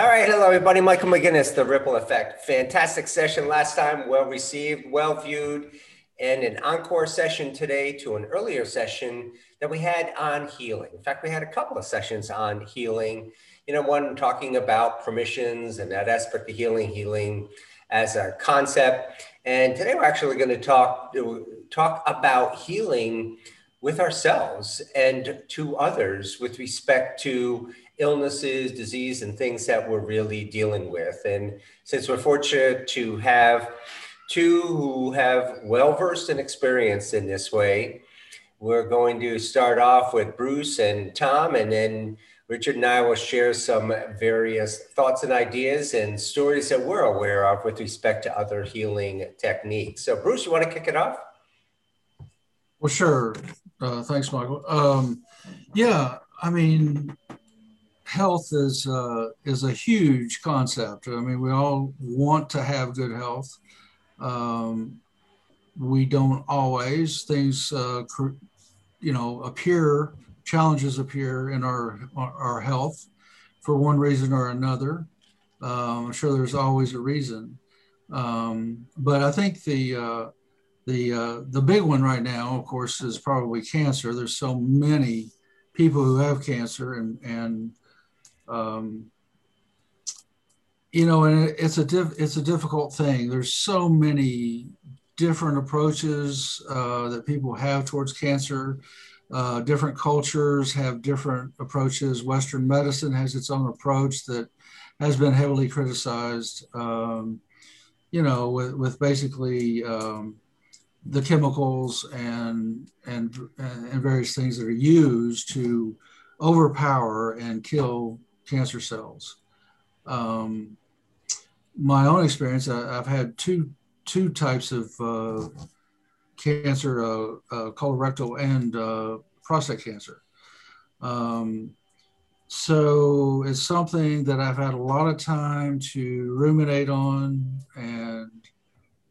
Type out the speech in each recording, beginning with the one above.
All right, hello everybody. Michael McGinnis, The Ripple Effect. Fantastic session last time, well received, well viewed, and an encore session today to an earlier session that we had on healing. In fact, we had a couple of sessions on healing. You know, one talking about permissions and that aspect of healing, healing as a concept. And today we're actually going to talk talk about healing with ourselves and to others with respect to illnesses, disease, and things that we're really dealing with. And since we're fortunate to have two who have well versed and experienced in this way, we're going to start off with Bruce and Tom, and then Richard and I will share some various thoughts and ideas and stories that we're aware of with respect to other healing techniques. So, Bruce, you want to kick it off? Well, sure. Uh, thanks, Michael. Um, yeah, I mean, health is uh, is a huge concept. I mean, we all want to have good health. Um, we don't always. Things, uh, you know, appear challenges appear in our our health for one reason or another. Um, I'm sure there's always a reason, um, but I think the uh, the uh, the big one right now, of course, is probably cancer. There's so many people who have cancer, and and um, you know, and it's a diff, it's a difficult thing. There's so many different approaches uh, that people have towards cancer. Uh, different cultures have different approaches. Western medicine has its own approach that has been heavily criticized. Um, you know, with, with basically um, the chemicals and, and and various things that are used to overpower and kill cancer cells. Um, my own experience, I, have had two two types of uh, cancer, uh, uh, colorectal and uh, prostate cancer. Um, so it's something that I've had a lot of time to ruminate on and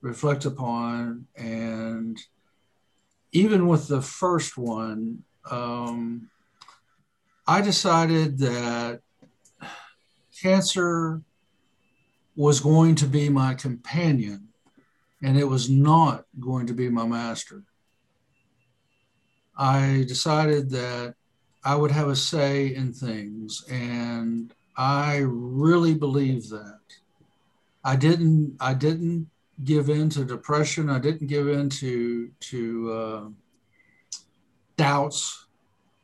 reflect upon. And even with the first one, um, I decided that cancer was going to be my companion and it was not going to be my master. I decided that I would have a say in things, and I really believe that. I didn't. I didn't give in to depression. I didn't give in to to uh, doubts.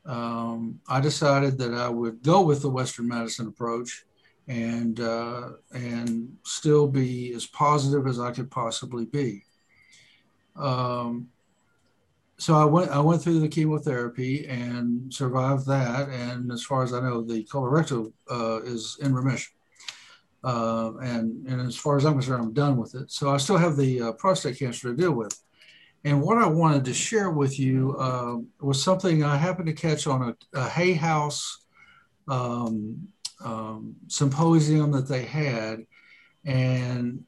Um, I decided that I would go with the Western medicine approach and uh, and still be as positive as I could possibly be. Um, so I went I went through the chemotherapy and survived that. And as far as I know, the colorectal uh, is in remission. Uh, and and as far as I'm concerned, I'm done with it. So I still have the uh, prostate cancer to deal with. And what I wanted to share with you uh, was something I happened to catch on a, a Hay House um, um, symposium that they had, and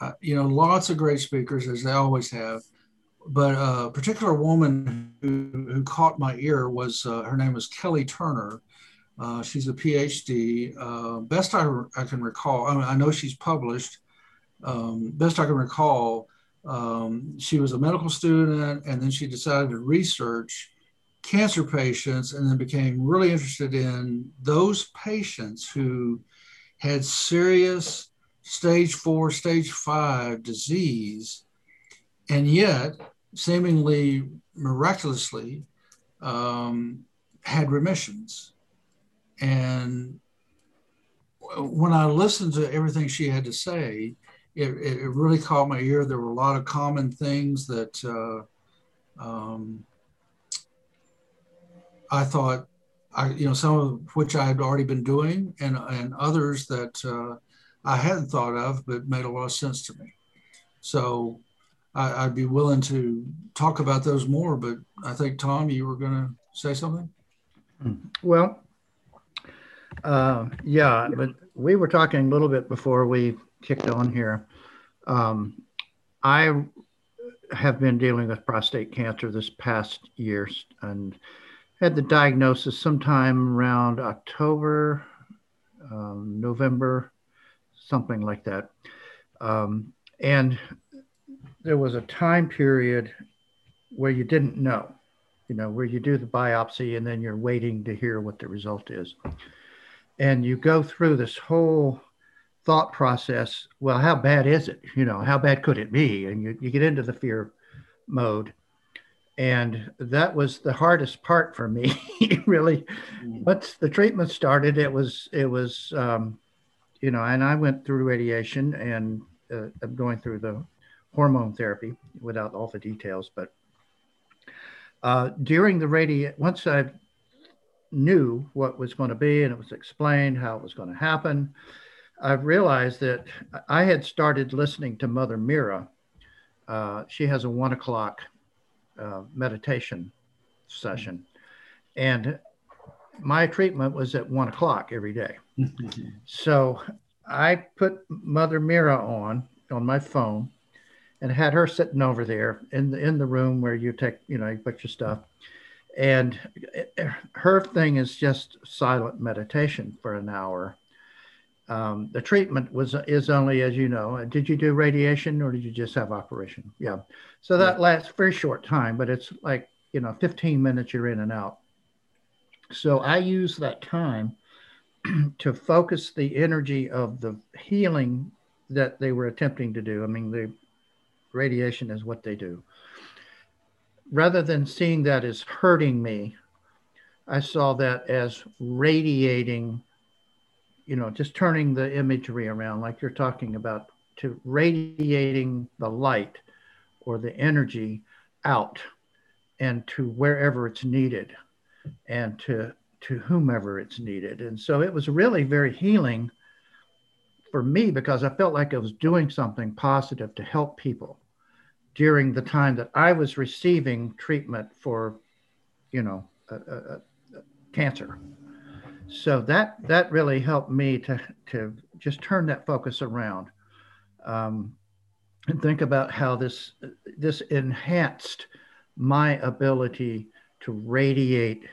uh, you know, lots of great speakers as they always have. But a particular woman who, who caught my ear was uh, her name was Kelly Turner. Uh, she's a PhD. Uh, best I, I, can recall, I, mean, I know she's published. Um, best I can recall, um, she was a medical student and then she decided to research cancer patients and then became really interested in those patients who had serious stage four, stage five disease, and yet seemingly miraculously um, had remissions. And when I listened to everything she had to say, it, it really caught my ear. There were a lot of common things that uh, um, I thought, I you know, some of which I had already been doing, and and others that uh, I hadn't thought of, but made a lot of sense to me. So I, would be willing to talk about those more. But I think Tom, you were going to say something. Well, uh, yeah, but we were talking a little bit before we kicked on here. Um, I have been dealing with prostate cancer this past year and had the diagnosis sometime around October um, November, something like that. Um, and there was a time period where you didn't know, you know, where you do the biopsy and then you're waiting to hear what the result is. And you go through this whole thought process well, how bad is it? You know, how bad could it be? And you, you get into the fear mode. And that was the hardest part for me, really. Mm. Once the treatment started, it was, it was, um, you know, and I went through radiation and uh, I'm going through the hormone therapy without all the details, but uh, during the radi, once I knew what was going to be and it was explained how it was going to happen, I realized that I had started listening to Mother Meera. Uh, she has a one o'clock uh, meditation session, and my treatment was at one o'clock every day. so I put Mother Meera on on my phone and had her sitting over there in the in the room where you take you know you put your stuff and eh, eh, her thing is just silent meditation for an hour. Um, the treatment was is only as you know uh, did you do radiation or did you just have operation? Yeah. So that yeah. lasts very short time but it's like you know 15 minutes you're in and out. So i use that time to focus the energy of the healing that they were attempting to do. I mean the radiation is what they do rather than seeing that as hurting me i saw that as radiating you know, just turning the imagery around, like you're talking about, to radiating the light or the energy out and to wherever it's needed and to to whomever it's needed. And so it was really very healing for me because I felt like I was doing something positive to help people during the time that I was receiving treatment for, you know, cancer. So that that really helped me to to just turn that focus around um, and think about how this this enhanced my ability to radiate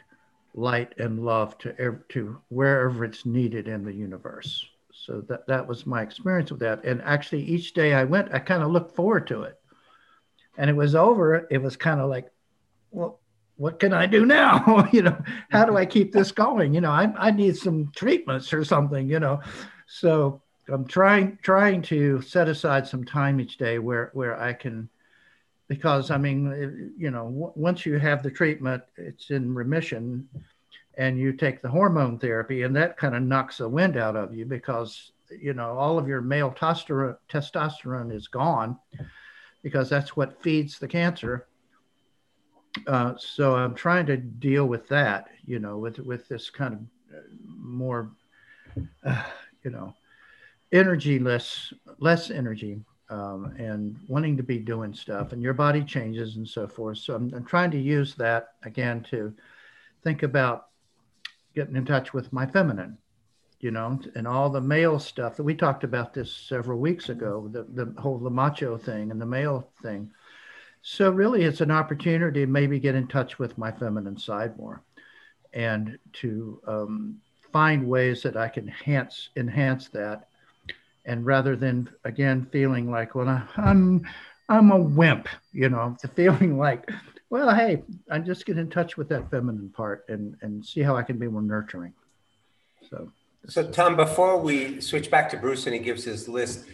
light and love to to wherever it's needed in the universe. So that that was my experience with that. And actually each day i went i kind of looked forward to it and it was over it was kind of like well what can I do now? you know, how do I keep this going? You know, I, I need some treatments or something, you know. So I'm trying trying to set aside some time each day where where I can because I mean, you know, w- once you have the treatment, it's in remission and you take the hormone therapy and that kind of knocks the wind out of you because you know all of your male testosterone testosterone is gone because that's what feeds the cancer uh, so I'm trying to deal with that, you know, with with this kind of uh, more, uh, you know, energy less less energy, um, and wanting to be doing stuff, and your body changes and so forth. So I'm, I'm trying to use that again to think about getting in touch with my feminine, you know, and all the male stuff that we talked about this several weeks ago, the the whole the macho thing and the male thing so really, it's an opportunity to maybe get in touch with my feminine side more, and to um, find ways that I can enhance enhance that, and rather than again feeling like, well, I'm I'm a wimp, you know, the feeling like, well, hey, I'm just get in touch with that feminine part and and see how I can be more nurturing. So. So Tom, before we switch back to Bruce and he gives his list,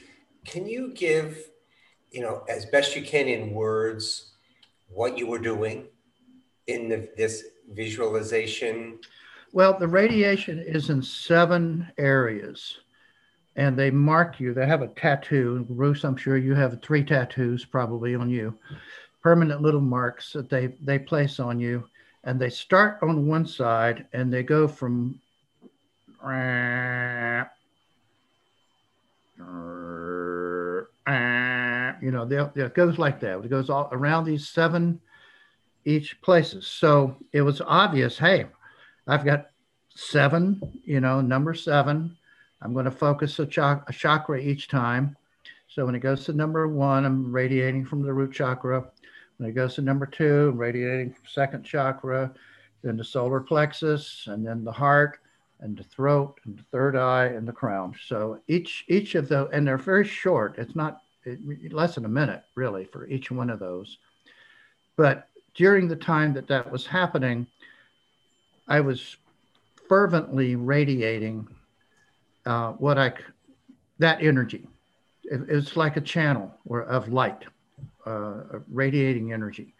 can you give you know, as best you can in words, what you were doing in the, this visualization? Well, the radiation is in seven areas and they mark you. They have a tattoo. Bruce, I'm sure you have three tattoos probably on you, permanent little marks that they, they place on you. And they start on one side and they go from you know, it goes like that. It goes all around these seven each places. So it was obvious, hey, I've got seven, you know, number seven. I'm going to focus a, a chakra each time. So when it goes to number one, I'm radiating from the root chakra. When it goes to number two, I'm radiating from second chakra, then the solar plexus, and then the heart, and the throat and the third eye and the crown. So each each of those, and they're very short. It's not it, less than a minute really for each one of those. But during the time that that was happening, I was fervently radiating uh, what I that energy. It, it's like a channel or of light, uh, radiating energy.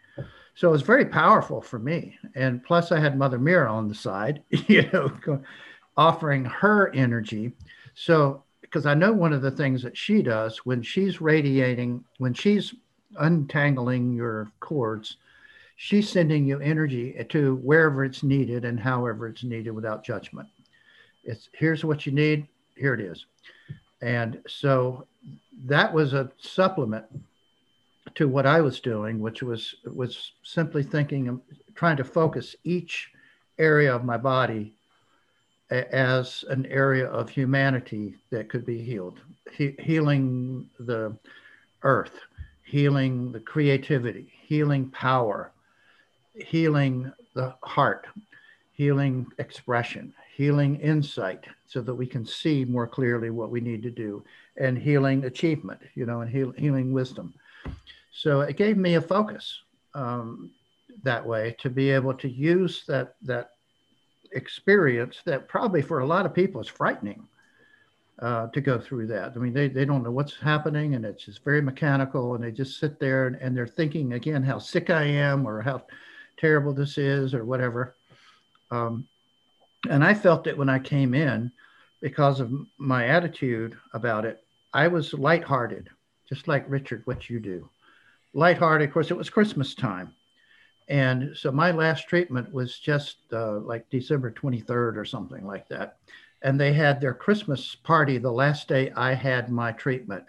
So it was very powerful for me. And plus, I had Mother Meera on the side, you know, offering her energy. So, because I know one of the things that she does when she's radiating, when she's untangling your cords, she's sending you energy to wherever it's needed and however it's needed without judgment. It's here's what you need, here it is. And so that was a supplement to what I was doing, which was was simply thinking, trying to focus each area of my body as an area of humanity that could be healed, he, healing the earth, healing the creativity, healing power, healing the heart, healing expression, healing insight, so that we can see more clearly what we need to do, and healing achievement, you know, and heal, healing wisdom. So it gave me a focus um, that way to be able to use that that experience that probably for a lot of people is frightening uh, to go through that. I mean, they, they don't know what's happening and it's just very mechanical and they just sit there and, and they're thinking again how sick I am or how terrible this is or whatever. Um, and I felt it when I came in because of my attitude about it. I was lighthearted, just like Richard, what you do lighthearted. Of course, it was Christmas time. And so my last treatment was just uh, like December 23rd or something like that. And they had their Christmas party the last day I had my treatment.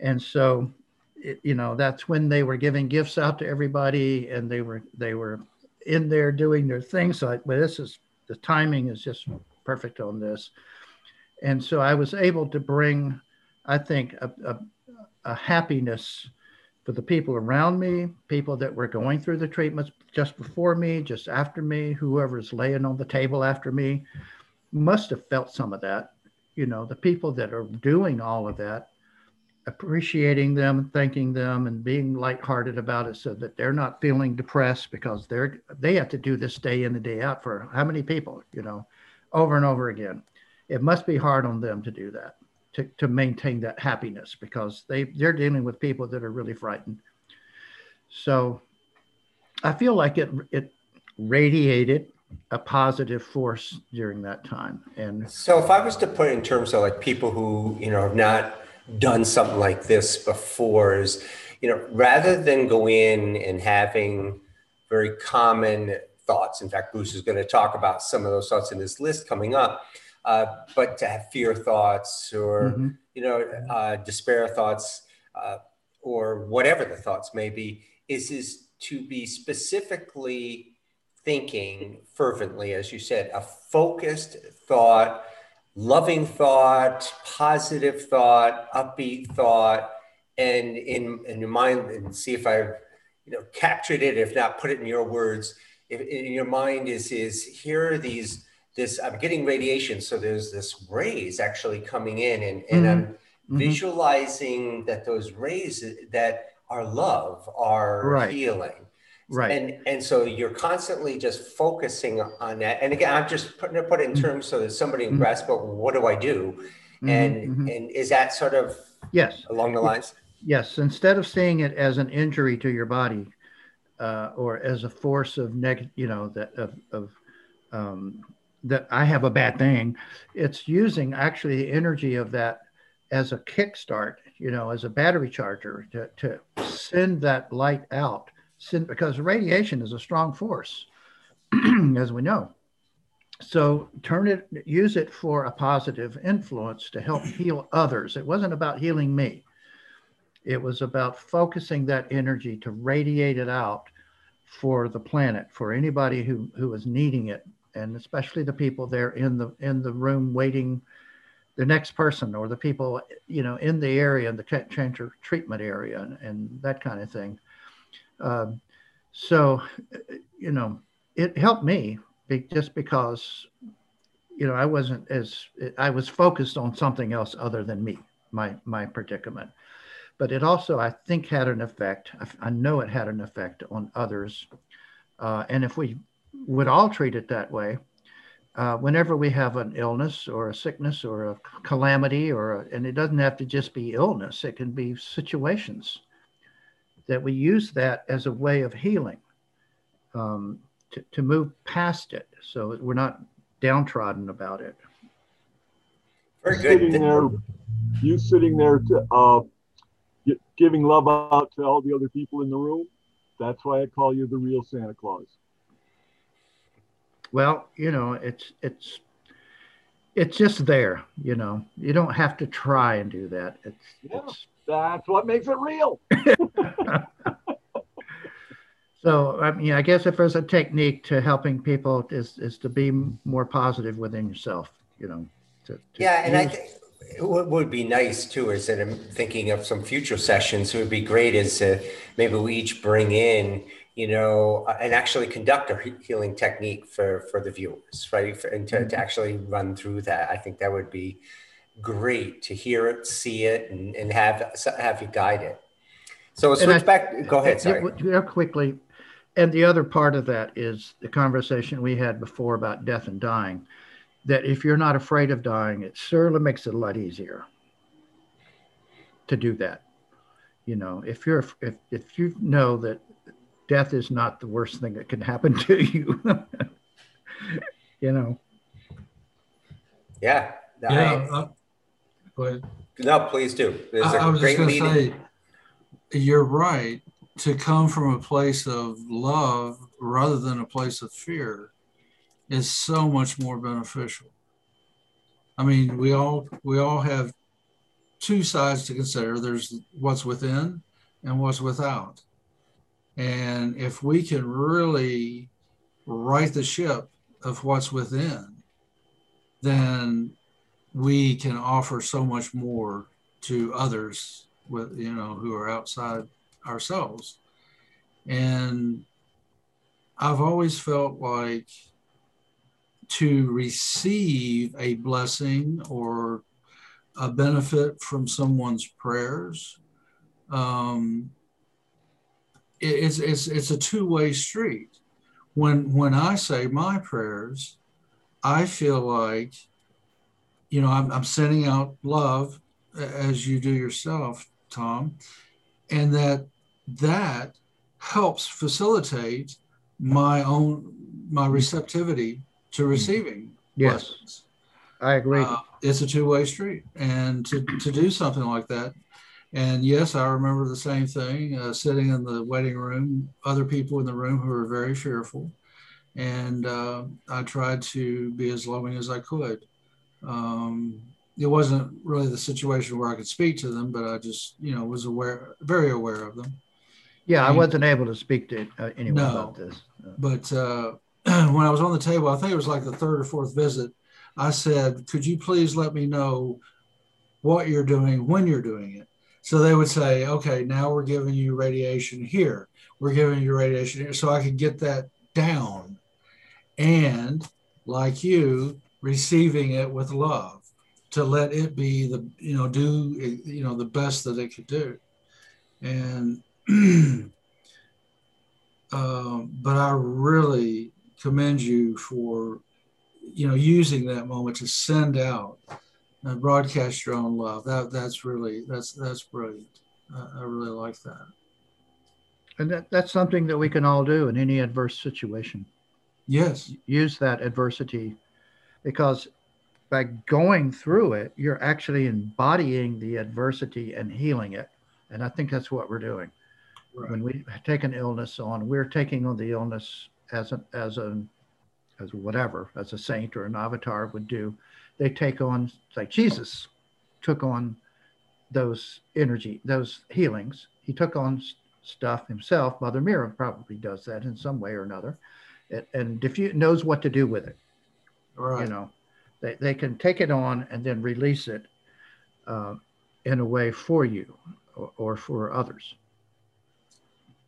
And so, it, you know, that's when they were giving gifts out to everybody and they were, they were in there doing their thing. So, I, this is, the timing is just perfect on this. And so I was able to bring, I think, a, a, a happiness for the people around me, people that were going through the treatments just before me, just after me, whoever's laying on the table after me, must have felt some of that. You know, the people that are doing all of that, appreciating them, thanking them, and being lighthearted about it so that they're not feeling depressed because they're they have to do this day in and day out for how many people, you know, over and over again. It must be hard on them to do that to, to maintain that happiness because they they're dealing with people that are really frightened. So I feel like it it radiated a positive force during that time. And so if I was to put it in terms of like people who, you know, have not done something like this before is, you know, rather than go in and having very common thoughts. In fact, Bruce is going to talk about some of those thoughts in this list coming up uh, but to have fear thoughts or mm-hmm. you know uh, despair thoughts uh, or whatever the thoughts may be is is to be specifically thinking fervently as you said a focused thought loving thought positive thought upbeat thought and in in your mind and see if i've you know captured it if not put it in your words if in your mind is is here are these this i'm getting radiation so there's this rays actually coming in and, and mm-hmm. i'm mm-hmm. visualizing that those rays that are love are right. healing right and and so you're constantly just focusing on that and again i'm just putting it put it in mm-hmm. terms so that somebody can mm-hmm. grasp but what do i do mm-hmm. and and is that sort of yes along the lines yes instead of seeing it as an injury to your body uh, or as a force of negative you know that of, of um, that I have a bad thing. It's using actually the energy of that as a kickstart, you know, as a battery charger to, to send that light out. Send, because radiation is a strong force, as we know. So turn it, use it for a positive influence to help heal others. It wasn't about healing me. It was about focusing that energy to radiate it out for the planet, for anybody who, who is needing it and especially the people there in the in the room waiting the next person or the people you know in the area in the cancer treatment area and, and, that kind of thing um, so you know it helped me be, just because you know, I wasn't as I was focused on something else other than me, my my predicament. But it also, I think, had an effect. I, I know it had an effect on others. Uh, and if we would all treat it that way, uh, whenever we have an illness or a sickness or a calamity, or a, and it doesn't have to just be illness, it can be situations that we use that as a way of healing um, to, to move past it. So we're not downtrodden about it. Very good. Sitting there, you sitting there to, uh, giving love out to all the other people in the room. That's why I call you the real Santa Claus. Well, you know, it's it's it's just there. You know, you don't have to try and do that. It's, yeah, it's that's what makes it real. so, I mean, I guess if there's a technique to helping people is is to be more positive within yourself. You know. To, to yeah, and use, I think what would be nice too is that I'm thinking of some future sessions. It would be great is uh, maybe we each bring in you know, uh, and actually conduct a healing technique for for the viewers, right? For, and to, to mm-hmm. actually run through that, I think that would be great to hear it, see it, and, and have have you guide it. So we'll switch I, back. Go ahead. Sorry. Real quickly, and the other part of that is the conversation we had before about death and dying. That if you're not afraid of dying, it certainly makes it a lot easier to do that. You know, if you're if if you know that death is not the worst thing that can happen to you. you know. Yeah. Yeah. I, uh, go ahead. No, please do. I, I was just going to say, you're right. To come from a place of love rather than a place of fear is so much more beneficial. I mean, we all we all have two sides to consider. There's what's within and what's without. And if we can really right the ship of what's within, then we can offer so much more to others with you know who are outside ourselves. And I've always felt like to receive a blessing or a benefit from someone's prayers um, it's it's it's a two-way street. When when I say my prayers, I feel like, you know, I'm, I'm sending out love as you do yourself, Tom, and that that helps facilitate my own my receptivity to receiving yes blessings. i agree uh, it's a two-way street and to, to do something like that and yes, I remember the same thing uh, sitting in the wedding room, other people in the room who were very fearful. And uh, I tried to be as loving as I could. Um, it wasn't really the situation where I could speak to them, but I just, you know, was aware, very aware of them. Yeah, I wasn't able to speak to uh, anyone no, about this. But uh, when I was on the table, I think it was like the third or fourth visit, I said, Could you please let me know what you're doing when you're doing it? So they would say, okay, now we're giving you radiation here. We're giving you radiation here. So I could get that down. And like you, receiving it with love to let it be the, you know, do, you know, the best that it could do. And, um, but I really commend you for, you know, using that moment to send out uh, broadcast your own love. That that's really that's that's brilliant. I really like that. And that, that's something that we can all do in any adverse situation. Yes. Use that adversity because by going through it, you're actually embodying the adversity and healing it. And I think that's what we're doing. Right. When we take an illness on, we're taking on the illness as an as a as whatever, as a saint or an avatar would do they take on, like Jesus took on those energy, those healings. He took on stuff himself. Mother Meera probably does that in some way or another, and, and diffuse, knows what to do with it. Right. You know, they, they can take it on and then release it uh, in a way for you or, or for others.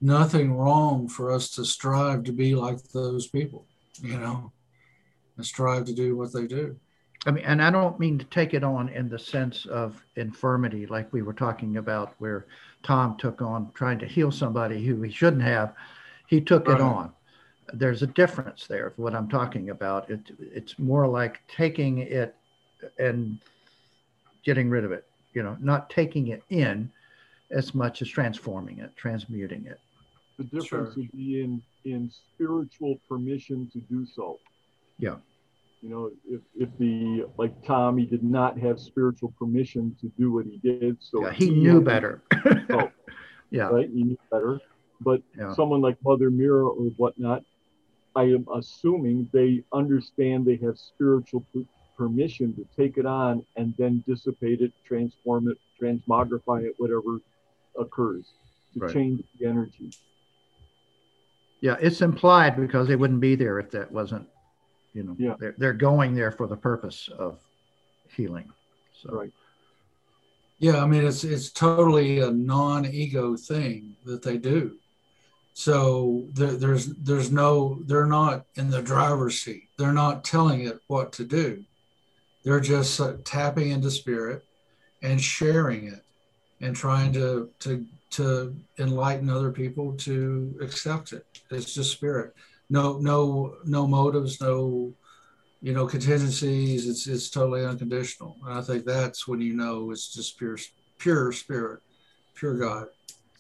Nothing wrong for us to strive to be like those people, you know and strive to do what they do. I mean, and I don't mean to take it on in the sense of infirmity, like we were talking about, where Tom took on trying to heal somebody who he shouldn't have. He took right. it on. There's a difference there of what I'm talking about. It, it's more like taking it and getting rid of it, you know, not taking it in as much as transforming it, transmuting it. The difference sure. would be in in spiritual permission to do so. Yeah. You know, if, if the like Tom, he did not have spiritual permission to do what he did, so yeah, he, he knew better. oh, yeah, right, he knew better. But yeah. someone like Mother Meera or whatnot, I am assuming they understand they have spiritual permission to take it on and then dissipate it, transform it, transmogrify it, whatever occurs to right. change the energy. Yeah, it's implied because they wouldn't be there if that wasn't, you know, yeah. they're, they're going there for the purpose of healing. So. Right. Yeah, I mean it's it's totally a non-ego thing that they do. So there, there's there's no they're not in the driver's seat. They're not telling it what to do. They're just uh, tapping into spirit and sharing it and trying to to to enlighten other people to accept it. It's just spirit. No no no motives, no you know contingencies. It's it's totally unconditional. And I think that's when you know it's just pure pure spirit, pure God.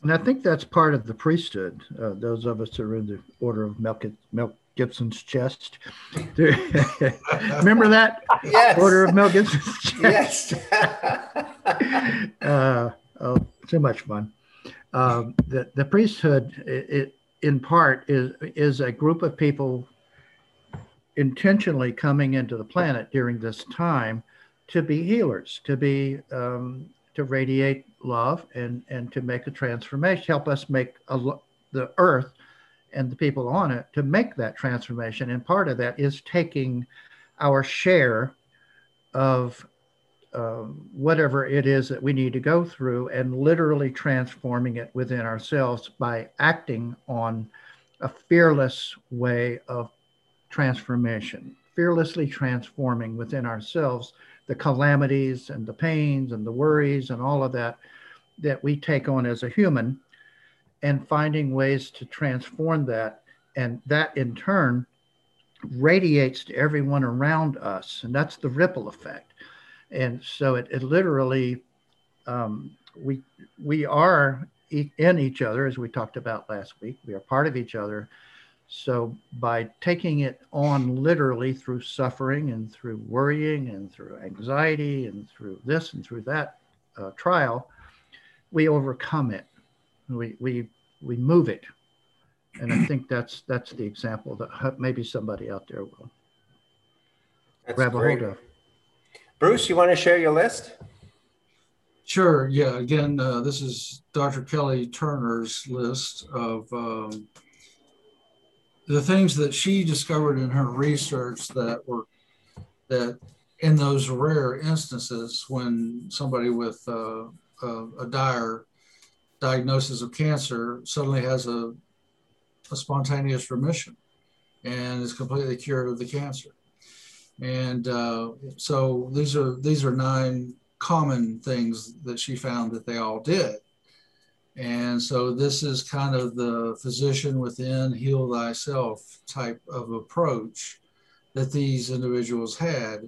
And I think that's part of the priesthood. Uh, those of us who are in the order of Melk, Melk Gibson's chest. Remember that? Yes. Order of Mel Gibson's chest. Yes. uh, oh, so much fun. Um, the, the priesthood, it, it, in part, is, is a group of people intentionally coming into the planet during this time to be healers, to be um, to radiate love and and to make a transformation, help us make a, the earth and the people on it to make that transformation. And part of that is taking our share of um, whatever it is that we need to go through and literally transforming it within ourselves by acting on a fearless way of transformation, fearlessly transforming within ourselves the calamities and the pains and the worries and all of that that we take on as a human and finding ways to transform that. And that in turn radiates to everyone around us. And that's the ripple effect. And so it, it literally, um, we, we are in each other, as we talked about last week. We are part of each other. So by taking it on literally through suffering and through worrying and through anxiety and through this and through that uh, trial, we overcome it we we we move it and i think that's that's the example that maybe somebody out there will that's grab great. a hold of bruce you want to share your list sure yeah again uh, this is dr kelly turner's list of um, the things that she discovered in her research that were that in those rare instances when somebody with uh, a, a dire diagnosis of cancer suddenly has a, a spontaneous remission and is completely cured of the cancer. And uh, so these are these are nine common things that she found that they all did. And so this is kind of the physician within, heal thyself type of approach that these individuals had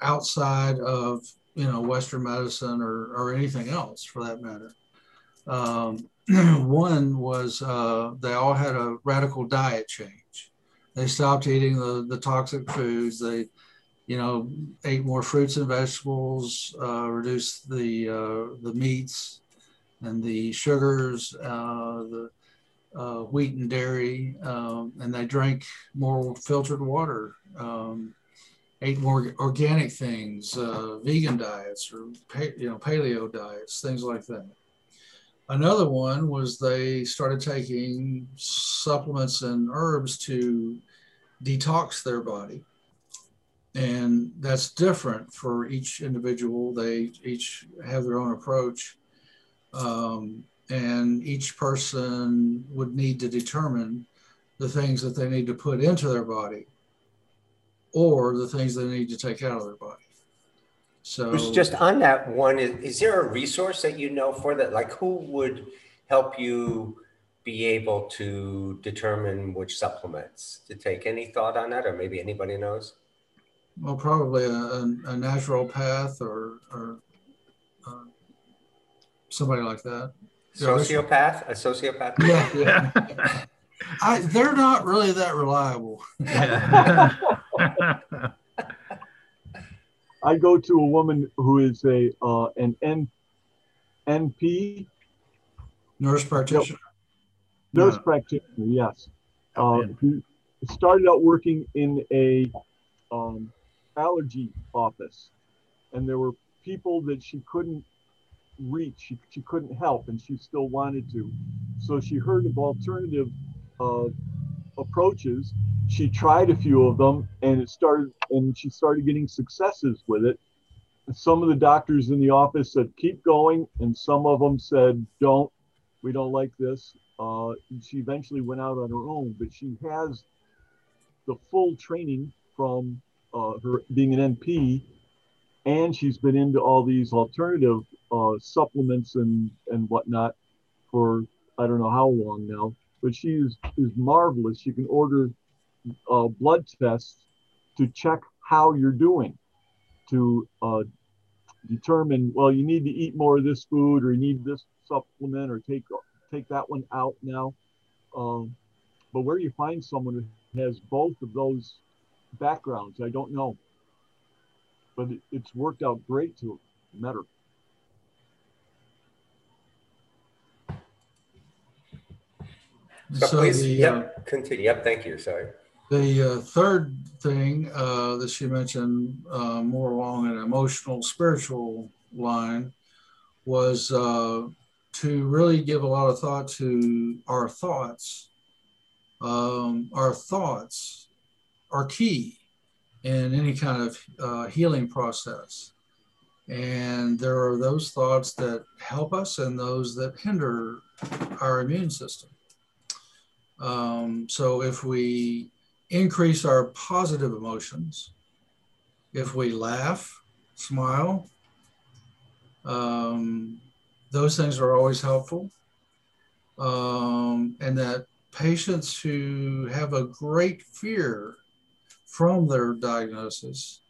outside of you know Western medicine or or anything else for that matter. Um, one was uh, they all had a radical diet change. They stopped eating the the toxic foods. They you know ate more fruits and vegetables, uh, reduced the uh, the meats and the sugars, uh, the uh, wheat and dairy, um, and they drank more filtered water. Um, ate more organic things, uh, vegan diets, or you know paleo diets, things like that. Another one was they started taking supplements and herbs to detox their body, and that's different for each individual. They each have their own approach, um, and each person would need to determine the things that they need to put into their body or the things they need to take out of their body. So just on that one, is, is there a resource that you know for that? Like who would help you be able to determine which supplements to take? Any thought on that, or maybe anybody knows? Well, probably a, a naturopath or, or uh, somebody like that. Sociopath, a sociopath. Yeah, yeah. I, they're not really that reliable. I go to a woman who is a uh, an N, NP nurse practitioner. Nurse yeah. practitioner, yes. Uh, who started out working in a um, allergy office, and there were people that she couldn't reach, she, she couldn't help, and she still wanted to. So she heard of alternative uh, approaches. She tried a few of them, and it started, and she started getting successes with it. Some of the doctors in the office said, "Keep going," and some of them said, "Don't. We don't like this." Uh, she eventually went out on her own, but she has the full training from uh, her being an NP, and she's been into all these alternative uh, supplements and and whatnot for I don't know how long now. But she is, is marvelous. She can order uh, blood tests to check how you're doing, to uh, determine well you need to eat more of this food or you need this supplement or take take that one out now. Um, but where you find someone who has both of those backgrounds, I don't know. But it, it's worked out great to met her. So, so please, the, yep, uh, continue. Yep, thank you. Sorry. The uh, third thing uh, that she mentioned, uh, more along an emotional, spiritual line, was uh, to really give a lot of thought to our thoughts. Um, our thoughts are key in any kind of uh, healing process. And there are those thoughts that help us and those that hinder our immune system. Um, so if we increase our positive emotions, if we laugh, smile, um, those things are always helpful. Um, and that patients who have a great fear from their diagnosis,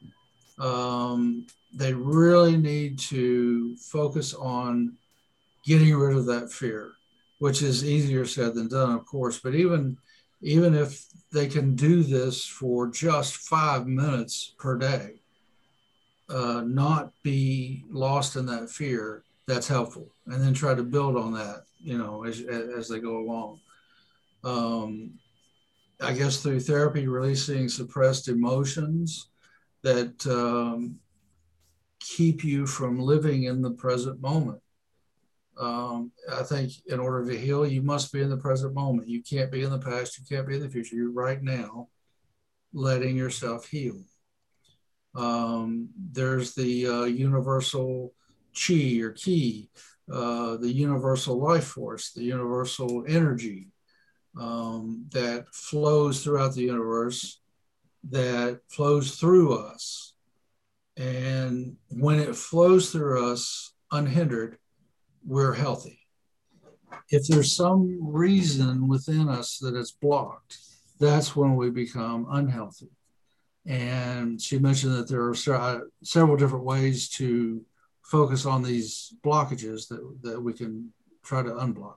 um, they really need to focus on getting rid of that fear which is easier said than done, of course. But even even if they can do this for just five minutes per day, uh, not be lost in that fear, that's helpful. And then try to build on that, you know, as, as they go along. Um, I guess through therapy, releasing suppressed emotions that um, keep you from living in the present moment. Um, I think in order to heal, you must be in the present moment. You can't be in the past. You can't be in the future. You're right now letting yourself heal. Um, there's the uh, universal chi or ki, uh, the universal life force, the universal energy um, that flows throughout the universe, that flows through us. And when it flows through us unhindered, we're healthy. If there's some reason within us that it's blocked, that's when we become unhealthy. And she mentioned that there are several different ways to focus on these blockages that, that we can try to unblock.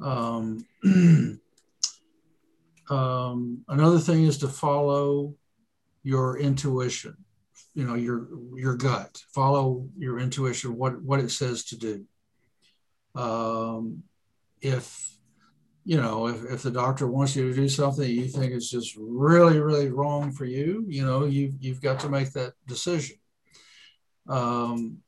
Um, um, another thing is to follow your intuition you know your your gut. Follow your intuition what what it says to do. Um, if you know if, if the doctor wants you to do something you think is just really really wrong for you you know you you've got to make that decision um,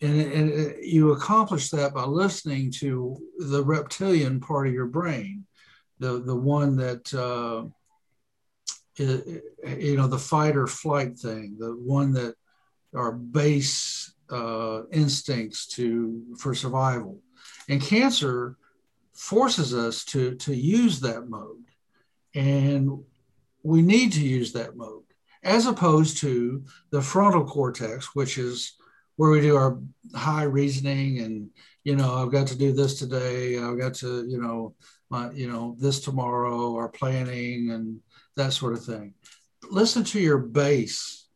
and, and you accomplish that by listening to the reptilian part of your brain the the one that uh, you know the fight or flight thing the one that our base uh, instincts to for survival. And cancer forces us to to use that mode. And we need to use that mode as opposed to the frontal cortex, which is where we do our high reasoning and you know I've got to do this today, I've got to you know my you know this tomorrow, or planning and that sort of thing. Listen to your base,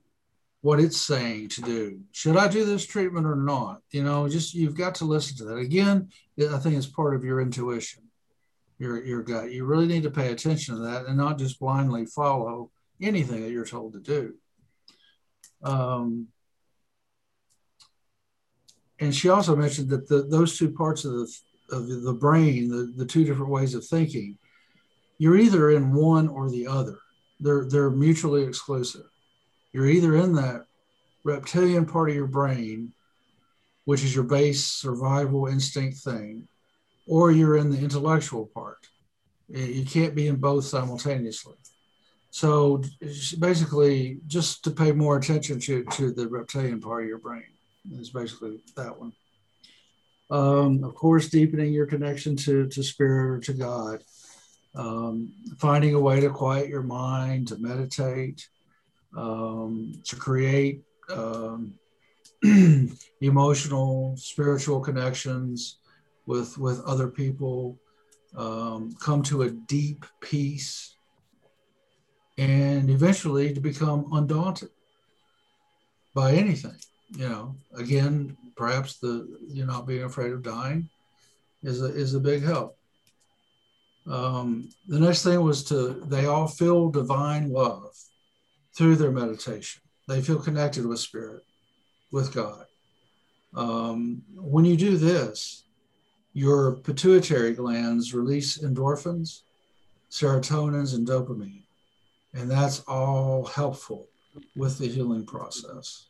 what it's saying to do. Should I do this treatment or not? You know, just you've got to listen to that. Again, I think it's part of your intuition, your your gut. You really need to pay attention to that and not just blindly follow anything that you're told to do. Um, and she also mentioned that the, those two parts of the of the brain, the, the two different ways of thinking, you're either in one or the other. They're they're mutually exclusive. You're either in that reptilian part of your brain, which is your base survival instinct thing, or you're in the intellectual part. You can't be in both simultaneously. So basically, just to pay more attention to, to the reptilian part of your brain is basically that one. Um, of course, deepening your connection to, to spirit or to God. Um, finding a way to quiet your mind, to meditate, um, to create um, emotional, spiritual connections with, with other people, um, come to a deep peace and eventually to become undaunted by anything. You know, again, perhaps the you're not being afraid of dying is a, is a big help. Um, the next thing was to they all feel divine love through their meditation. They feel connected with spirit, with God. Um, when you do this, your pituitary glands release endorphins, serotonins, and dopamine. And that's all helpful with the healing process.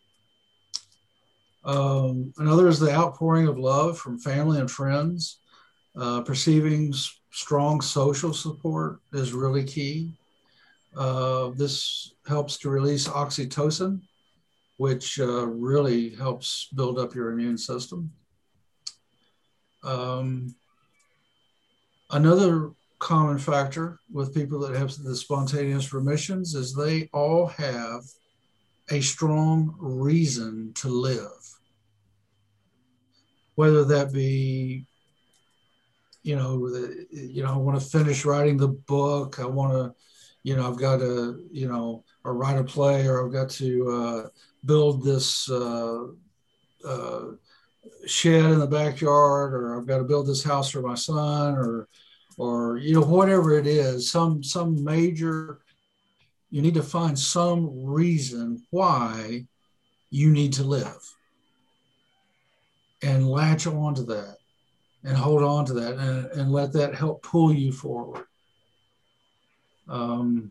Um, another is the outpouring of love from family and friends. Uh, perceiving strong social support is really key. Uh, this helps to release oxytocin, which uh, really helps build up your immune system. Um, another common factor with people that have the spontaneous remissions is they all have a strong reason to live. Whether that be, you know, the, you know, I want to finish writing the book. I want to, you know, I've got to, you know, or write a play, or I've got to uh, build this uh, uh, shed in the backyard, or I've got to build this house for my son, or or you know whatever it is some some major you need to find some reason why you need to live and latch on to that and hold on to that and, and let that help pull you forward. Um,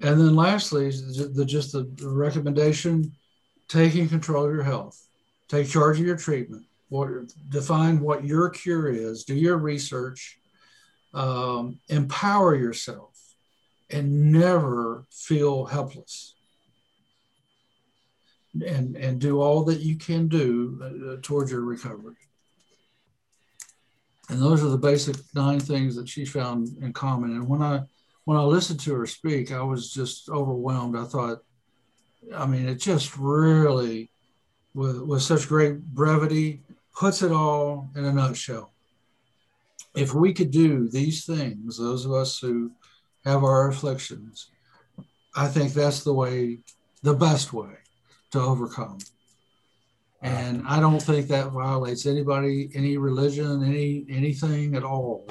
and then lastly the, just the, recommendation taking control of your health take charge of your treatment what, define what your cure is do your research um, empower yourself and never feel helpless. And and do all that you can do uh, towards your recovery. And those are the basic nine things that she found in common. And when i when i listened to her speak i was just overwhelmed. I thought i mean it just really with with such great brevity puts it all in a nutshell if we could do these things, those of us who have our afflictions, I think that's the way, the best way to overcome. And I don't think that violates anybody, any religion, any anything at all,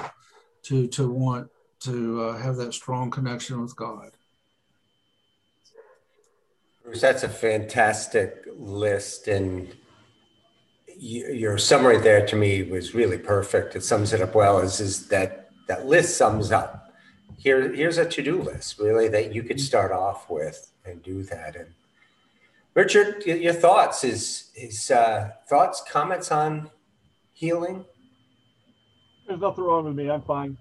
to to want to uh, have that strong connection with God. Bruce, that's a fantastic list, and your summary there to me was really perfect. It sums it up well. Is is that that list sums up? Here, here's a to-do list really that you could start off with and do that. And Richard, your thoughts is is uh, thoughts, comments on healing? There's nothing wrong with me. I'm fine.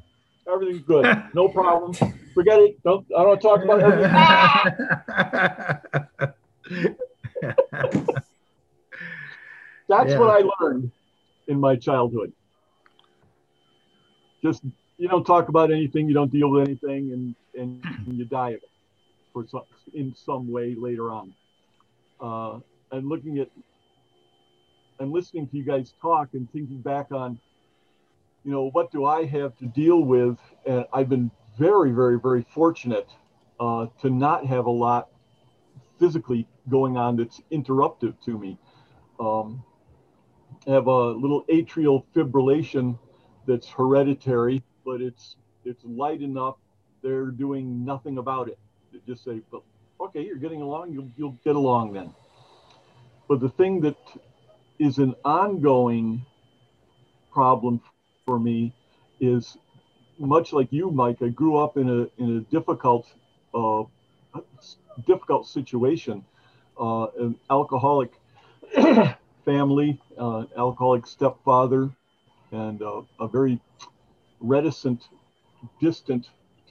Everything's good. No problem. Forget it. Don't. I don't talk about everything. That's yeah. what I learned in my childhood. Just you don't talk about anything, you don't deal with anything, and and you die of it for some, in some way later on. Uh, I'm looking at, I'm listening to you guys talk and thinking back on, you know, what do I have to deal with? And I've been very, very, very fortunate uh, to not have a lot physically going on that's interruptive to me. Um, have a little atrial fibrillation that's hereditary, but it's it's light enough. They're doing nothing about it. They just say, "Well, okay, you're getting along. You'll you'll get along then." But the thing that is an ongoing problem for me is much like you, Mike. I grew up in a in a difficult uh, difficult situation. Uh, an alcoholic family, uh, alcoholic stepfather, and uh, a very reticent, distant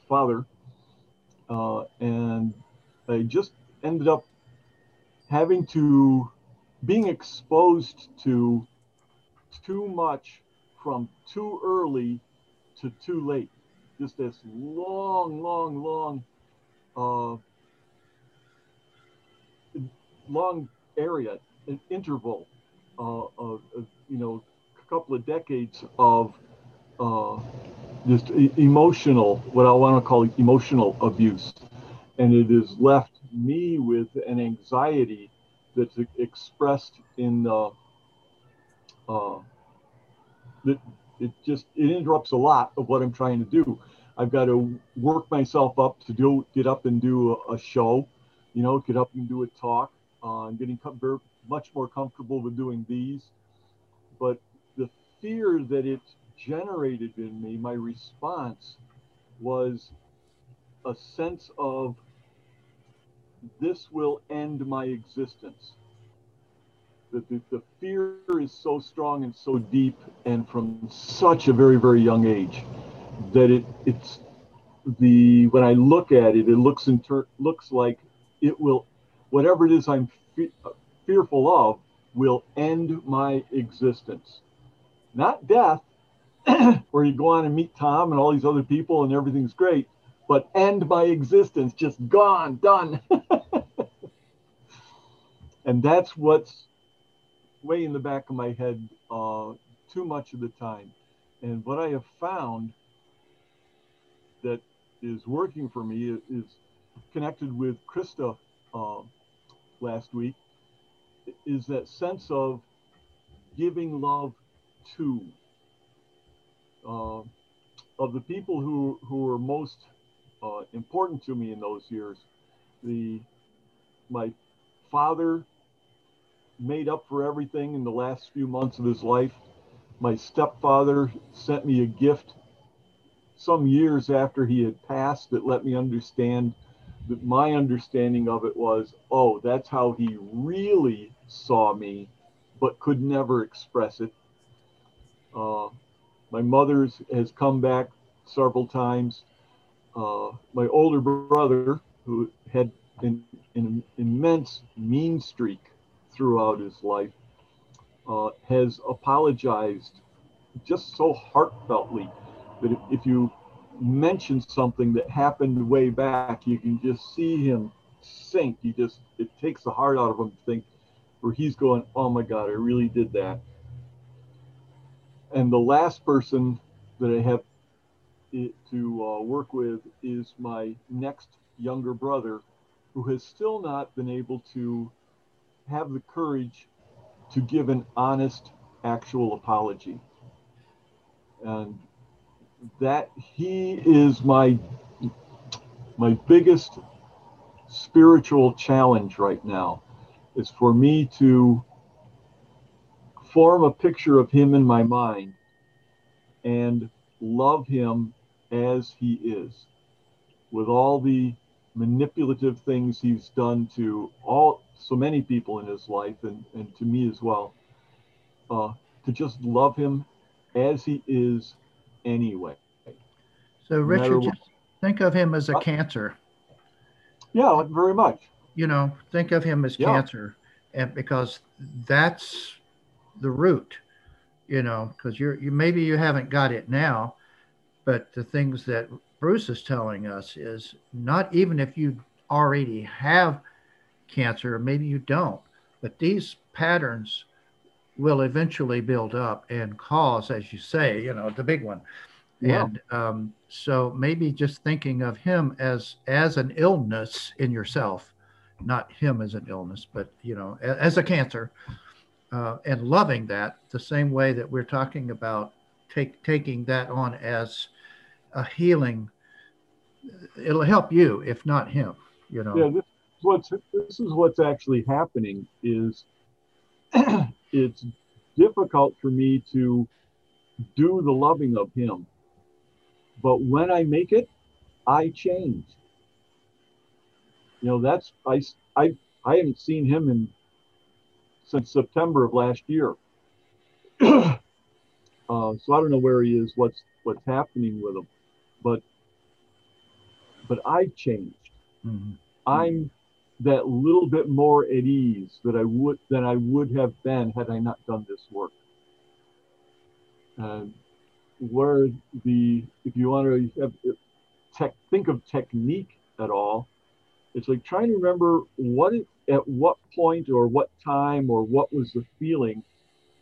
father. Uh, and I just ended up having to being exposed to too much from too early to too late. Just this long, long, long, uh, long area, an interval uh, of, you know, a couple of decades of uh, just emotional, what I want to call emotional abuse. And it has left me with an anxiety that's expressed in uh, uh, that it just it interrupts a lot of what I'm trying to do. I've got to work myself up to do get up and do a, a show, you know, get up and do a talk. Uh, I'm getting com- much more comfortable with doing these, but the fear that it generated in me, my response was a sense of this will end my existence. That the, the fear is so strong and so deep, and from such a very, very young age, that it it's the when I look at it, it looks inter- looks like it will, whatever it is I'm fe- fearful of, will end my existence. Not death, where you go on and meet Tom and all these other people and everything's great, but end my existence, just gone, done. and that's what's way in the back of my head uh, too much of the time. And what I have found that is working for me is connected with Krista uh, last week is that sense of giving love to uh, of the people who who were most uh, important to me in those years. The my father made up for everything in the last few months of his life. My stepfather sent me a gift some years after he had passed that let me understand that my understanding of it was, oh, that's how he really saw me, but could never express it. Uh, my mother's has come back several times uh, my older brother, who had an, an, immense mean streak throughout his life, uh, has apologized just so heartfeltly that if, if you mention something that happened way back, you can just see him sink. You just, it takes the heart out of him to think, where he's going, oh my God, I really did that. And the last person that I have to uh, work with is my next younger brother, who has still not been able to have the courage to give an honest, actual apology. And that he is my my biggest spiritual challenge right now is for me to form a picture of him in my mind and love him as he is, with all the manipulative things he's done to all so many people in his life and, and to me as well, uh, to just love him as he is anyway. So, Richard, just think of him as a uh, cancer. Yeah, very much. You know, think of him as yeah. cancer, and because that's the root. You know, because you're you maybe you haven't got it now, but the things that Bruce is telling us is not even if you already have cancer, maybe you don't, but these patterns will eventually build up and cause, as you say, you know, the big one. Yeah. And um, so maybe just thinking of him as as an illness in yourself, not him as an illness, but you know, as a cancer, uh, and loving that the same way that we're talking about take taking that on as a healing. It'll help you, if not him. You know. Yeah, this is what's this is what's actually happening is it's difficult for me to do the loving of him. But when I make it, I change. You know, that's I I I haven't seen him in since September of last year. uh, so I don't know where he is, what's what's happening with him, but but I've changed. Mm-hmm. I'm that little bit more at ease that I would than I would have been had I not done this work. And where the if you want to have, tech, think of technique at all, it's like trying to remember what at what point or what time or what was the feeling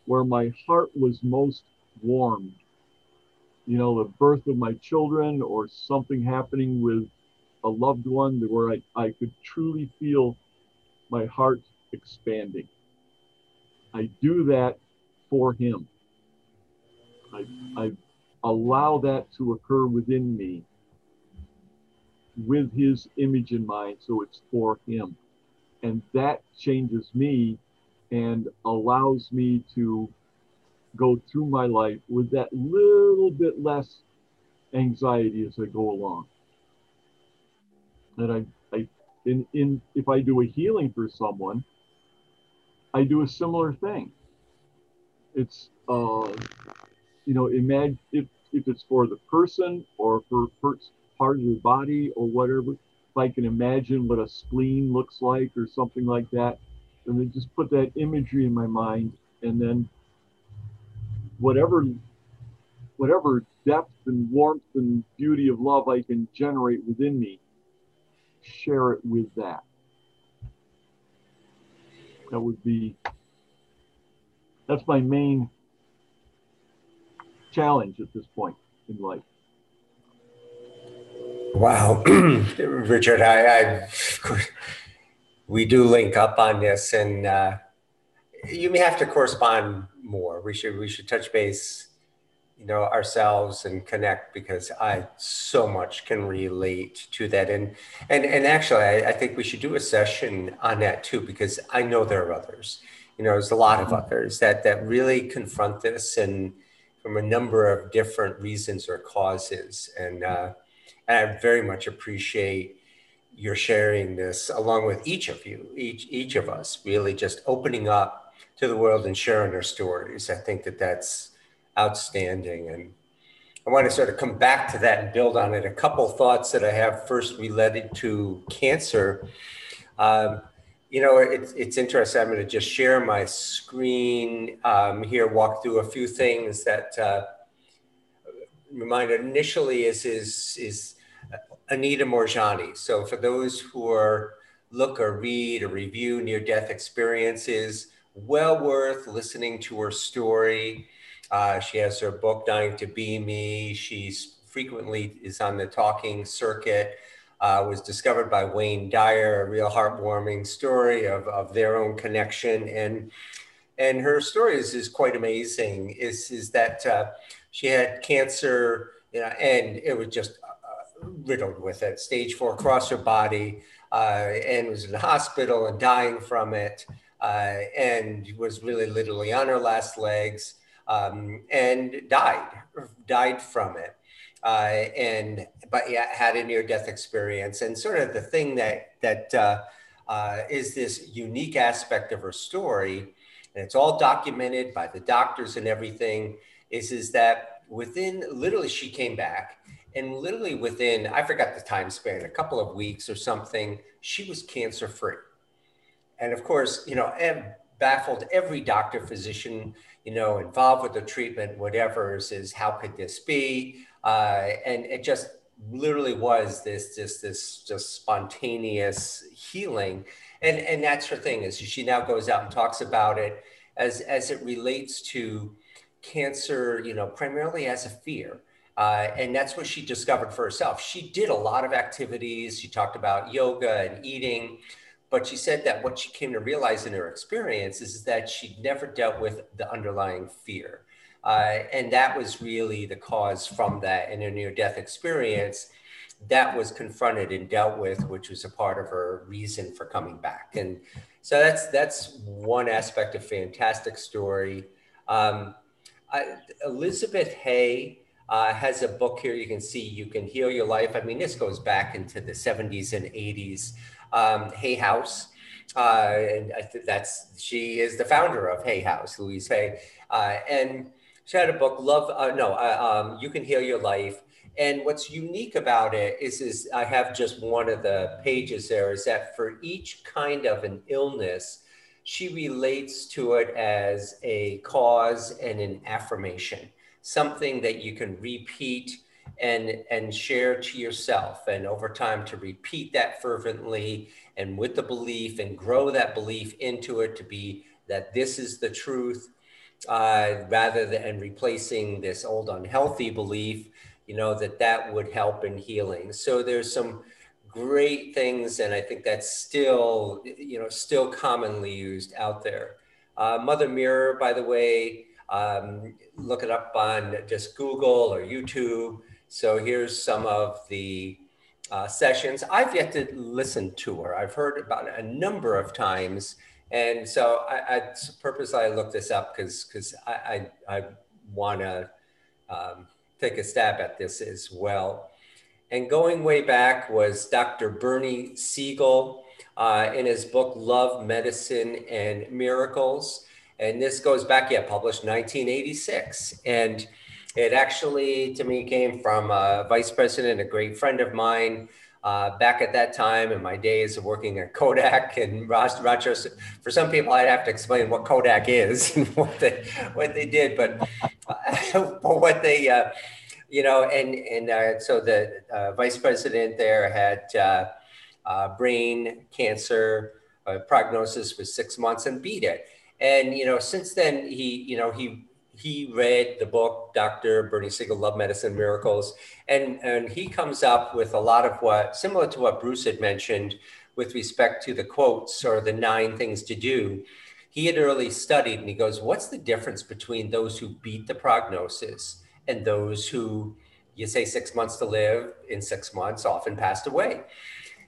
where my heart was most warmed. You know, the birth of my children or something happening with a loved one where I, I could truly feel my heart expanding. I do that for him. I, I allow that to occur within me with his image in mind, so it's for him. And that changes me and allows me to go through my life with that little bit less anxiety as I go along And I, I in, in if I do a healing for someone, I do a similar thing. It's uh, you know, imagine if if it's for the person or for, for part of your body or whatever. If I can imagine what a spleen looks like or something like that, and then just put that imagery in my mind, and then whatever whatever depth and warmth and beauty of love I can generate within me, share it with that. That would be, that's my main challenge at this point in life. Wow, Richard, I, I, we do link up on this, and uh, you may have to correspond more. We should we should touch base you know ourselves and connect because I so much can relate to that. And and and actually I, I, think we should do a session on that too because I know there are others. You know there's a lot of others that that really confront this and from a number of different reasons or causes. And uh, I very much appreciate your sharing this along with each of you each each of us really just opening up to the world and sharing our stories I think that that's outstanding. And I want to sort of come back to that and build on it. A couple thoughts that I have first related to cancer. Um, you know, it's, it's interesting. I'm going to just share my screen um, here, walk through a few things that uh, reminded initially is, is, is Anita Moorjani. So for those who are look or read or review near death experiences, well worth listening to her story. Uh, she has her book, Dying to Be Me. She's frequently is on the talking circuit. Uh, was discovered by Wayne Dyer, a real heartwarming story of, of their own connection. And and her story is, is quite amazing. Is is that uh, she had cancer, you know, and it was just riddled with it, stage four across her body, uh, and was in the hospital and dying from it, uh, and was really literally on her last legs um, and died, died from it. Uh, and but yeah, had a near-death experience. And sort of the thing that that uh, uh, is this unique aspect of her story, and it's all documented by the doctors and everything, is is that within literally she came back, and literally within I forgot the time span, a couple of weeks or something, she was cancer free. And of course, you know, and baffled every doctor, physician, you know, involved with the treatment, whatever, is how could this be? Uh, and it just literally was this this this just spontaneous healing and and that's her thing is she now goes out and talks about it as as it relates to cancer you know primarily as a fear uh, and that's what she discovered for herself she did a lot of activities she talked about yoga and eating but she said that what she came to realize in her experience is that she'd never dealt with the underlying fear uh, and that was really the cause from that in her near death experience that was confronted and dealt with, which was a part of her reason for coming back. And so that's that's one aspect of fantastic story. Um, I, Elizabeth Hay uh, has a book here. You can see you can heal your life. I mean, this goes back into the 70s and 80s. Um, Hay House, uh, and that's she is the founder of Hay House, Louise Hay, uh, and she had a book, Love. Uh, no, uh, um, you can heal your life. And what's unique about it is, is I have just one of the pages there is that for each kind of an illness, she relates to it as a cause and an affirmation, something that you can repeat and, and share to yourself. And over time to repeat that fervently and with the belief and grow that belief into it to be that this is the truth uh, rather than replacing this old unhealthy belief you know, that that would help in healing. So there's some great things, and I think that's still, you know, still commonly used out there. Uh, Mother Meera, by the way, um, look it up on just Google or YouTube. So here's some of the uh, sessions. I've yet to listen to her. I've heard about it a number of times. And so I, I purposely I looked this up because because I, I, I want to um, take a stab at this as well. And going way back was Dr. Bernie Siegel uh, in his book, Love, Medicine, and Miracles. And this goes back, yeah, published 1986. And it actually, to me, came from a vice president, a great friend of mine, uh, back at that time in my days of working at Kodak and Rochester. For some people, I'd have to explain what Kodak is and what they what they did, but but what they uh, you know, and and uh, so the uh, vice president there had uh, uh, brain cancer. prognosis was six months and beat it. And you know, since then he you know he he read the book Dr. Bernie Siegel, Love Medicine Miracles, and, and he comes up with a lot of what, similar to what Bruce had mentioned with respect to the quotes or the nine things to do. He had early studied and he goes, What's the difference between those who beat the prognosis and those who, you say six months to live, in six months often passed away?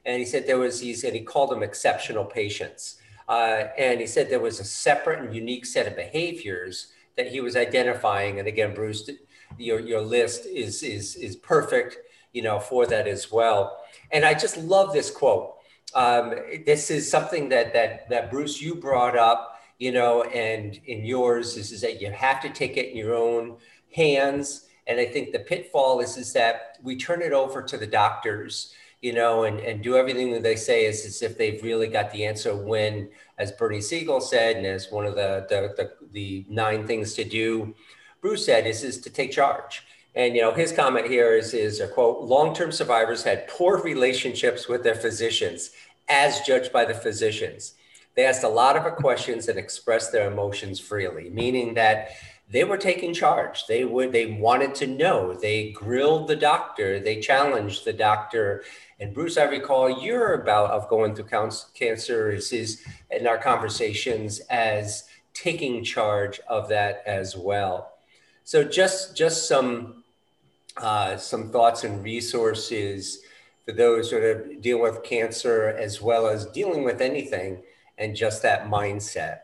And he said there was, he said he called them exceptional patients. Uh, and he said there was a separate and unique set of behaviors that he was identifying. And again, Bruce, your, your list is, is, is perfect, you know, for that as well. And I just love this quote. Um, this is something that, that, that Bruce, you brought up, you know, and in yours is, is that you have to take it in your own hands. And I think the pitfall is, is that we turn it over to the doctors you know, and, and do everything that they say is as if they've really got the answer when, as Bernie Siegel said, and as one of the, the, the, the nine things to do, Bruce said, is, is to take charge. And, you know, his comment here is, is a quote, long-term survivors had poor relationships with their physicians as judged by the physicians. They asked a lot of questions and expressed their emotions freely, meaning that they were taking charge. They would they wanted to know. They grilled the doctor. They challenged the doctor and Bruce, I recall your bout of going through cancer is, is in our conversations as taking charge of that as well. So just just some uh, some thoughts and resources for those that are dealing with cancer as well as dealing with anything and just that mindset.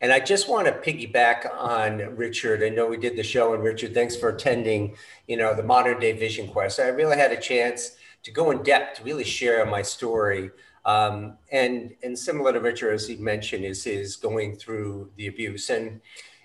And I just want to piggyback on Richard. I know we did the show, and Richard, thanks for attending. You know the modern day vision quest. I really had a chance to go in depth to really share my story. Um, and and similar to Richard, as he mentioned, is is going through the abuse. And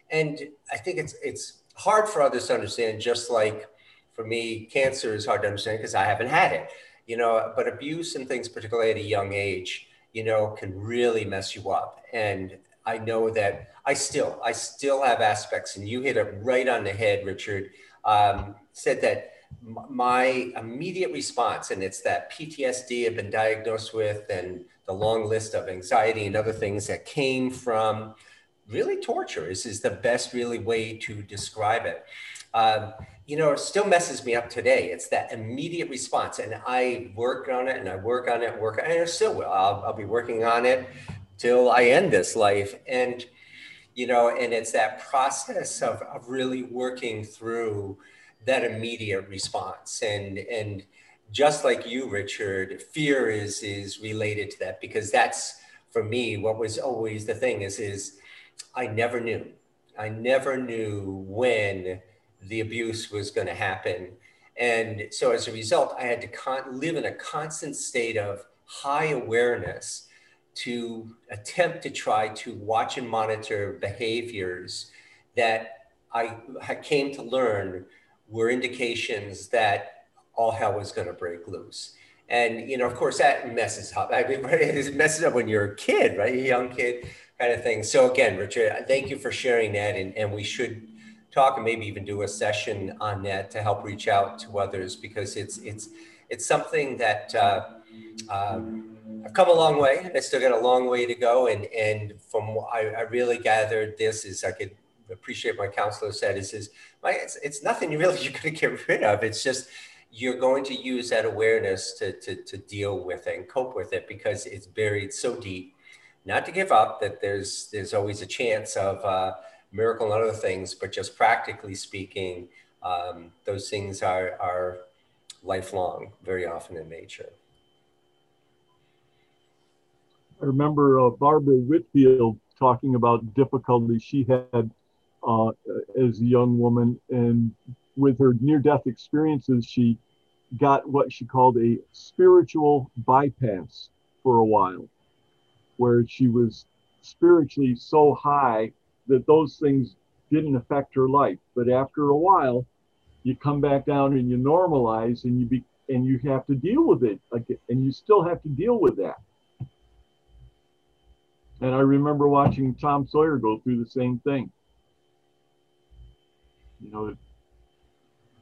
and I think it's it's hard for others to understand, just like for me, cancer is hard to understand because I haven't had it. You know, but abuse and things, particularly at a young age, you know, can really mess you up. And I know that I still, I still have aspects, and you hit it right on the head, Richard. Um, said that my immediate response, and it's that PTSD I've been diagnosed with, and the long list of anxiety and other things that came from really torture is, is the best really way to describe it. Um, you know, it still messes me up today. It's that immediate response. And I work on it and I work on it, work, and I still will. I'll, I'll be working on it till I end this life. And, you know, and it's that process of, of really working through that immediate response. And, and just like you, Richard, fear is, is related to that because that's, for me, what was always the thing is, is I never knew. I never knew when the abuse was going to happen. And so as a result, I had to con- live in a constant state of high awareness to attempt to try to watch and monitor behaviors that I, I came to learn were indications that all hell was going to break loose. And, you know, of course, that messes up. I mean, it messes up when you're a kid, right? A young kid kind of thing. So again, Richard, thank you for sharing that. And, and we should talk and maybe even do a session on that to help reach out to others because it's it's it's something that uh, um, I've come a long way. and I still got a long way to go, and and from I, I really gathered this is I could appreciate my counselor said is is my it's, it's nothing really you're going to get rid of. It's just you're going to use that awareness to, to, to deal with it and cope with it because it's buried so deep. Not to give up that there's there's always a chance of uh, miracle and other things, but just practically speaking, um, those things are, are lifelong, very often in nature. I remember uh, Barbara Whitfield talking about difficulties she had uh, as a young woman, and with her near-death experiences, she got what she called a spiritual bypass for a while, where she was spiritually so high that those things didn't affect her life. But after a while, you come back down and you normalize and you be and you have to deal with it again, and you still have to deal with that. And I remember watching Tom Sawyer go through the same thing. You know,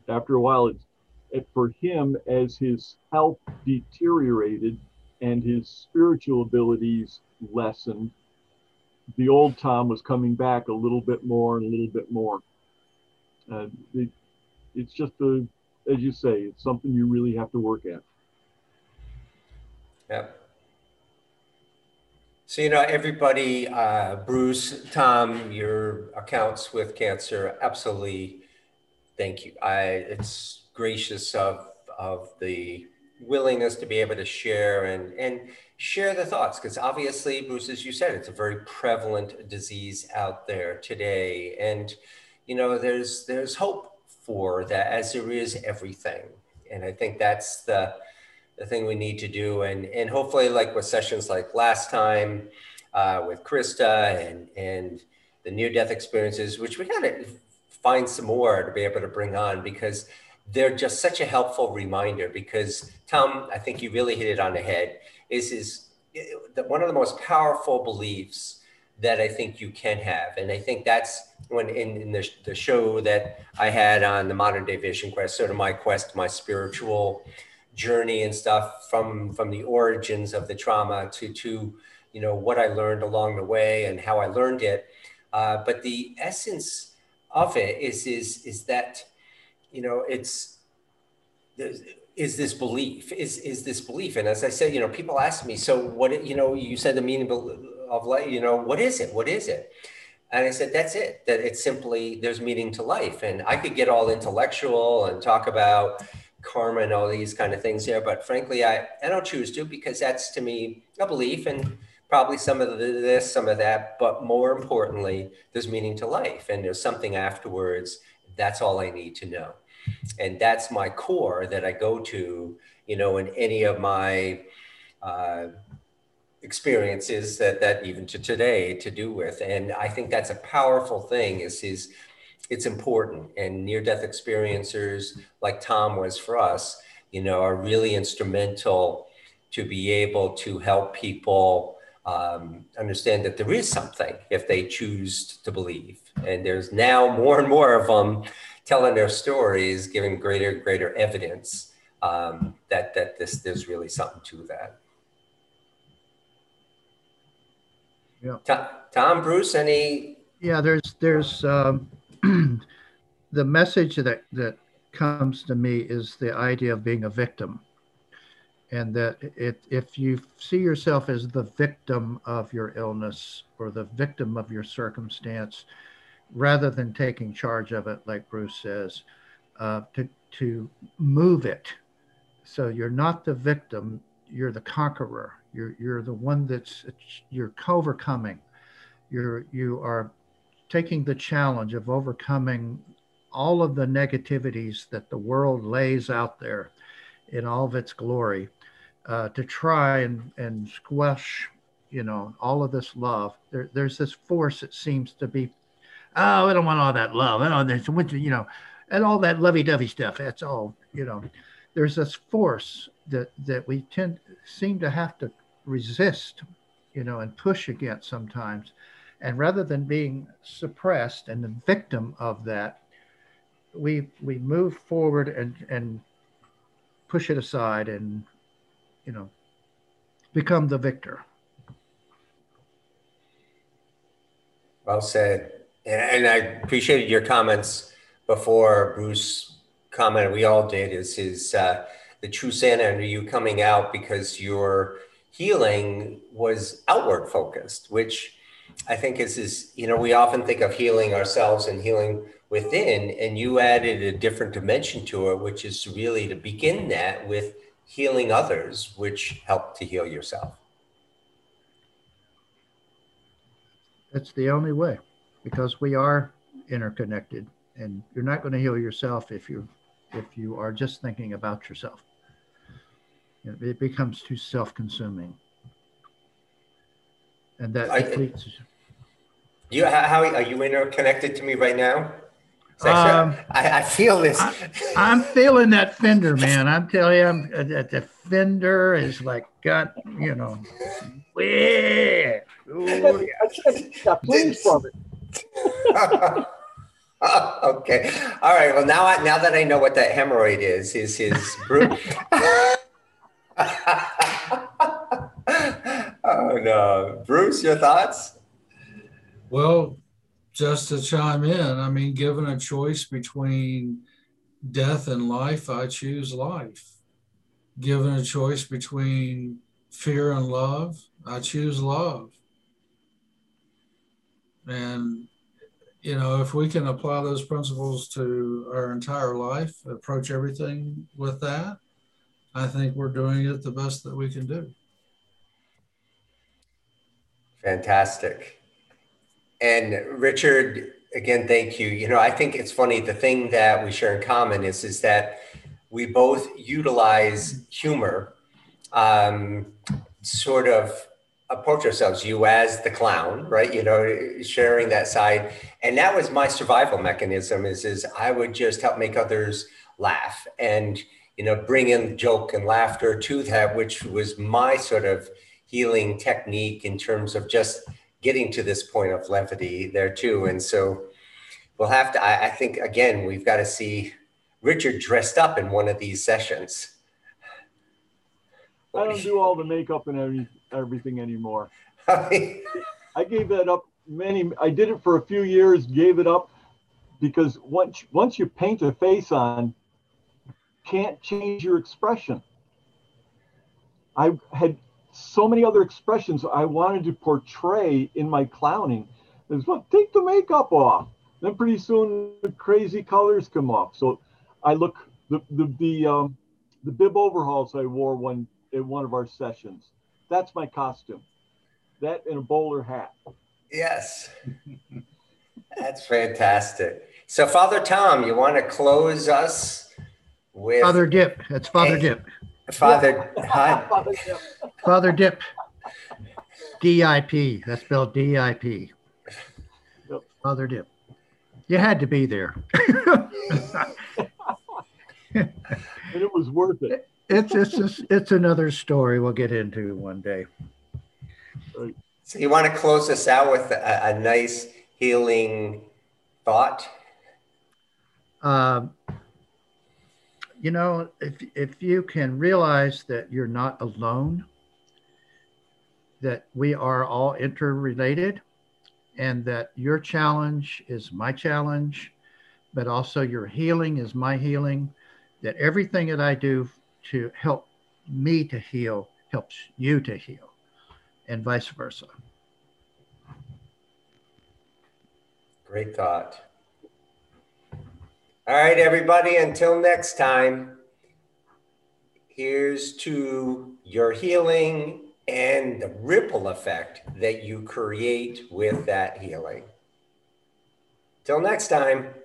after a while, it's it, for him as his health deteriorated and his spiritual abilities lessened, the old Tom was coming back a little bit more and a little bit more. And it, it's just a, as you say, it's something you really have to work at. Yeah. So, you know, everybody, uh, Bruce, Tom, your accounts with cancer, absolutely thank you. I, it's gracious of, of the willingness to be able to share and, and share the thoughts because obviously bruce as you said it's a very prevalent disease out there today and you know there's there's hope for that as there is everything and i think that's the the thing we need to do and and hopefully like with sessions like last time uh, with krista and and the near death experiences which we gotta find some more to be able to bring on because they're just such a helpful reminder because tom i think you really hit it on the head is is one of the most powerful beliefs that I think you can have. And I think that's when in, in the, the show that I had on the modern day vision quest, sort of my quest, my spiritual journey and stuff from, from the origins of the trauma to, to, you know, what I learned along the way and how I learned it. Uh, but the essence of it is, is, is that, you know, it's, is this belief is is this belief? And as i said you know people ask me so what you know you said the meaning of life you know what is it? What is it? And i said that's it that it's simply there's meaning to life. And i could get all intellectual and talk about karma and all these kind of things there but frankly i i don't choose to because that's to me a belief and probably some of this some of that but more importantly there's meaning to life and there's something afterwards that's all i need to know and that's my core that I go to, you know, in any of my uh, experiences that that even to today to do with. And I think that's a powerful thing. Is is it's important, and near death experiencers like Tom was for us, you know, are really instrumental to be able to help people um, understand that there is something if they choose to believe. And there's now more and more of them telling their stories, giving greater and greater evidence um, that that this there's really something to that. Yeah. Tom, Tom Bruce, any? Yeah, there's there's um, the message that that comes to me is the idea of being a victim and that it, if you see yourself as the victim of your illness or the victim of your circumstance, rather than taking charge of it, like Bruce says, uh, to, to move it. So you're not the victim, you're the conqueror. You're, you're the one that's, you're overcoming. You're, you are taking the challenge of overcoming all of the negativities that the world lays out there in all of its glory uh, to try and, and squash, you know, all of this love. There, there's this force that seems to be, oh, I don't want all that love. I don't, there's, you know, and all that lovey-dovey stuff. That's all, you know. There's this force that that we tend seem to have to resist, you know, and push against sometimes. And rather than being suppressed and the victim of that, we we move forward and and push it aside and you know, become the victor. Well said. And, and I appreciated your comments before Bruce commented, we all did, is his, uh, the true Santa under you coming out because your healing was outward focused, which I think is, is, you know, we often think of healing ourselves and healing within, and you added a different dimension to it, which is really to begin that with healing others, which help to heal yourself. That's the only way because we are interconnected and you're not going to heal yourself if you if you are just thinking about yourself. It becomes too self-consuming. And that I. You, how are you interconnected to me right now? Um, I, I, feel this. I, am feeling that fender, man. I'm telling you, I'm, uh, that the fender is like got, you know, yeah. Ooh, yeah. please from it. okay. All right. Well, now I, now that I know what that hemorrhoid is, is his Bruce. oh no, Bruce, your thoughts? Well, just to chime in, I mean, given a choice between death and life, I choose life. Given a choice between fear and love, I choose love. And, you know, if we can apply those principles to our entire life, approach everything with that, I think we're doing it the best that we can do. Fantastic. And Richard, again, thank you. You know, I think it's funny. The thing that we share in common is is that we both utilize humor, um, sort of approach ourselves. You as the clown, right? You know, sharing that side, and that was my survival mechanism. Is is I would just help make others laugh and you know bring in joke and laughter to that, which was my sort of healing technique in terms of just getting to this point of levity there too. And so we'll have to, I, I think, again, we've got to see Richard dressed up in one of these sessions. I don't do all the makeup and every, everything anymore. I gave that up many, I did it for a few years, gave it up because once, once you paint a face on, can't change your expression. I had so many other expressions I wanted to portray in my clowning. Is well, take the makeup off. Then pretty soon the crazy colors come off. So I look the the the um, the bib overalls I wore one in one of our sessions. That's my costume. That and a bowler hat. Yes. That's fantastic. So Father Tom, you want to close us with Father Dip. That's Father a, Dip. Father, hi. Father Dip. D-I-P. That's spelled D-I-P. Yep. Father Dip. You had to be there. and it was worth it. It's it's just, it's another story we'll get into one day. So you want to close us out with a, a nice healing thought? Uh, you know, if, if you can realize that you're not alone, that we are all interrelated, and that your challenge is my challenge, but also your healing is my healing, that everything that I do to help me to heal helps you to heal, and vice versa. Great thought. All right, everybody, until next time, here's to your healing and the ripple effect that you create with that healing. Till next time.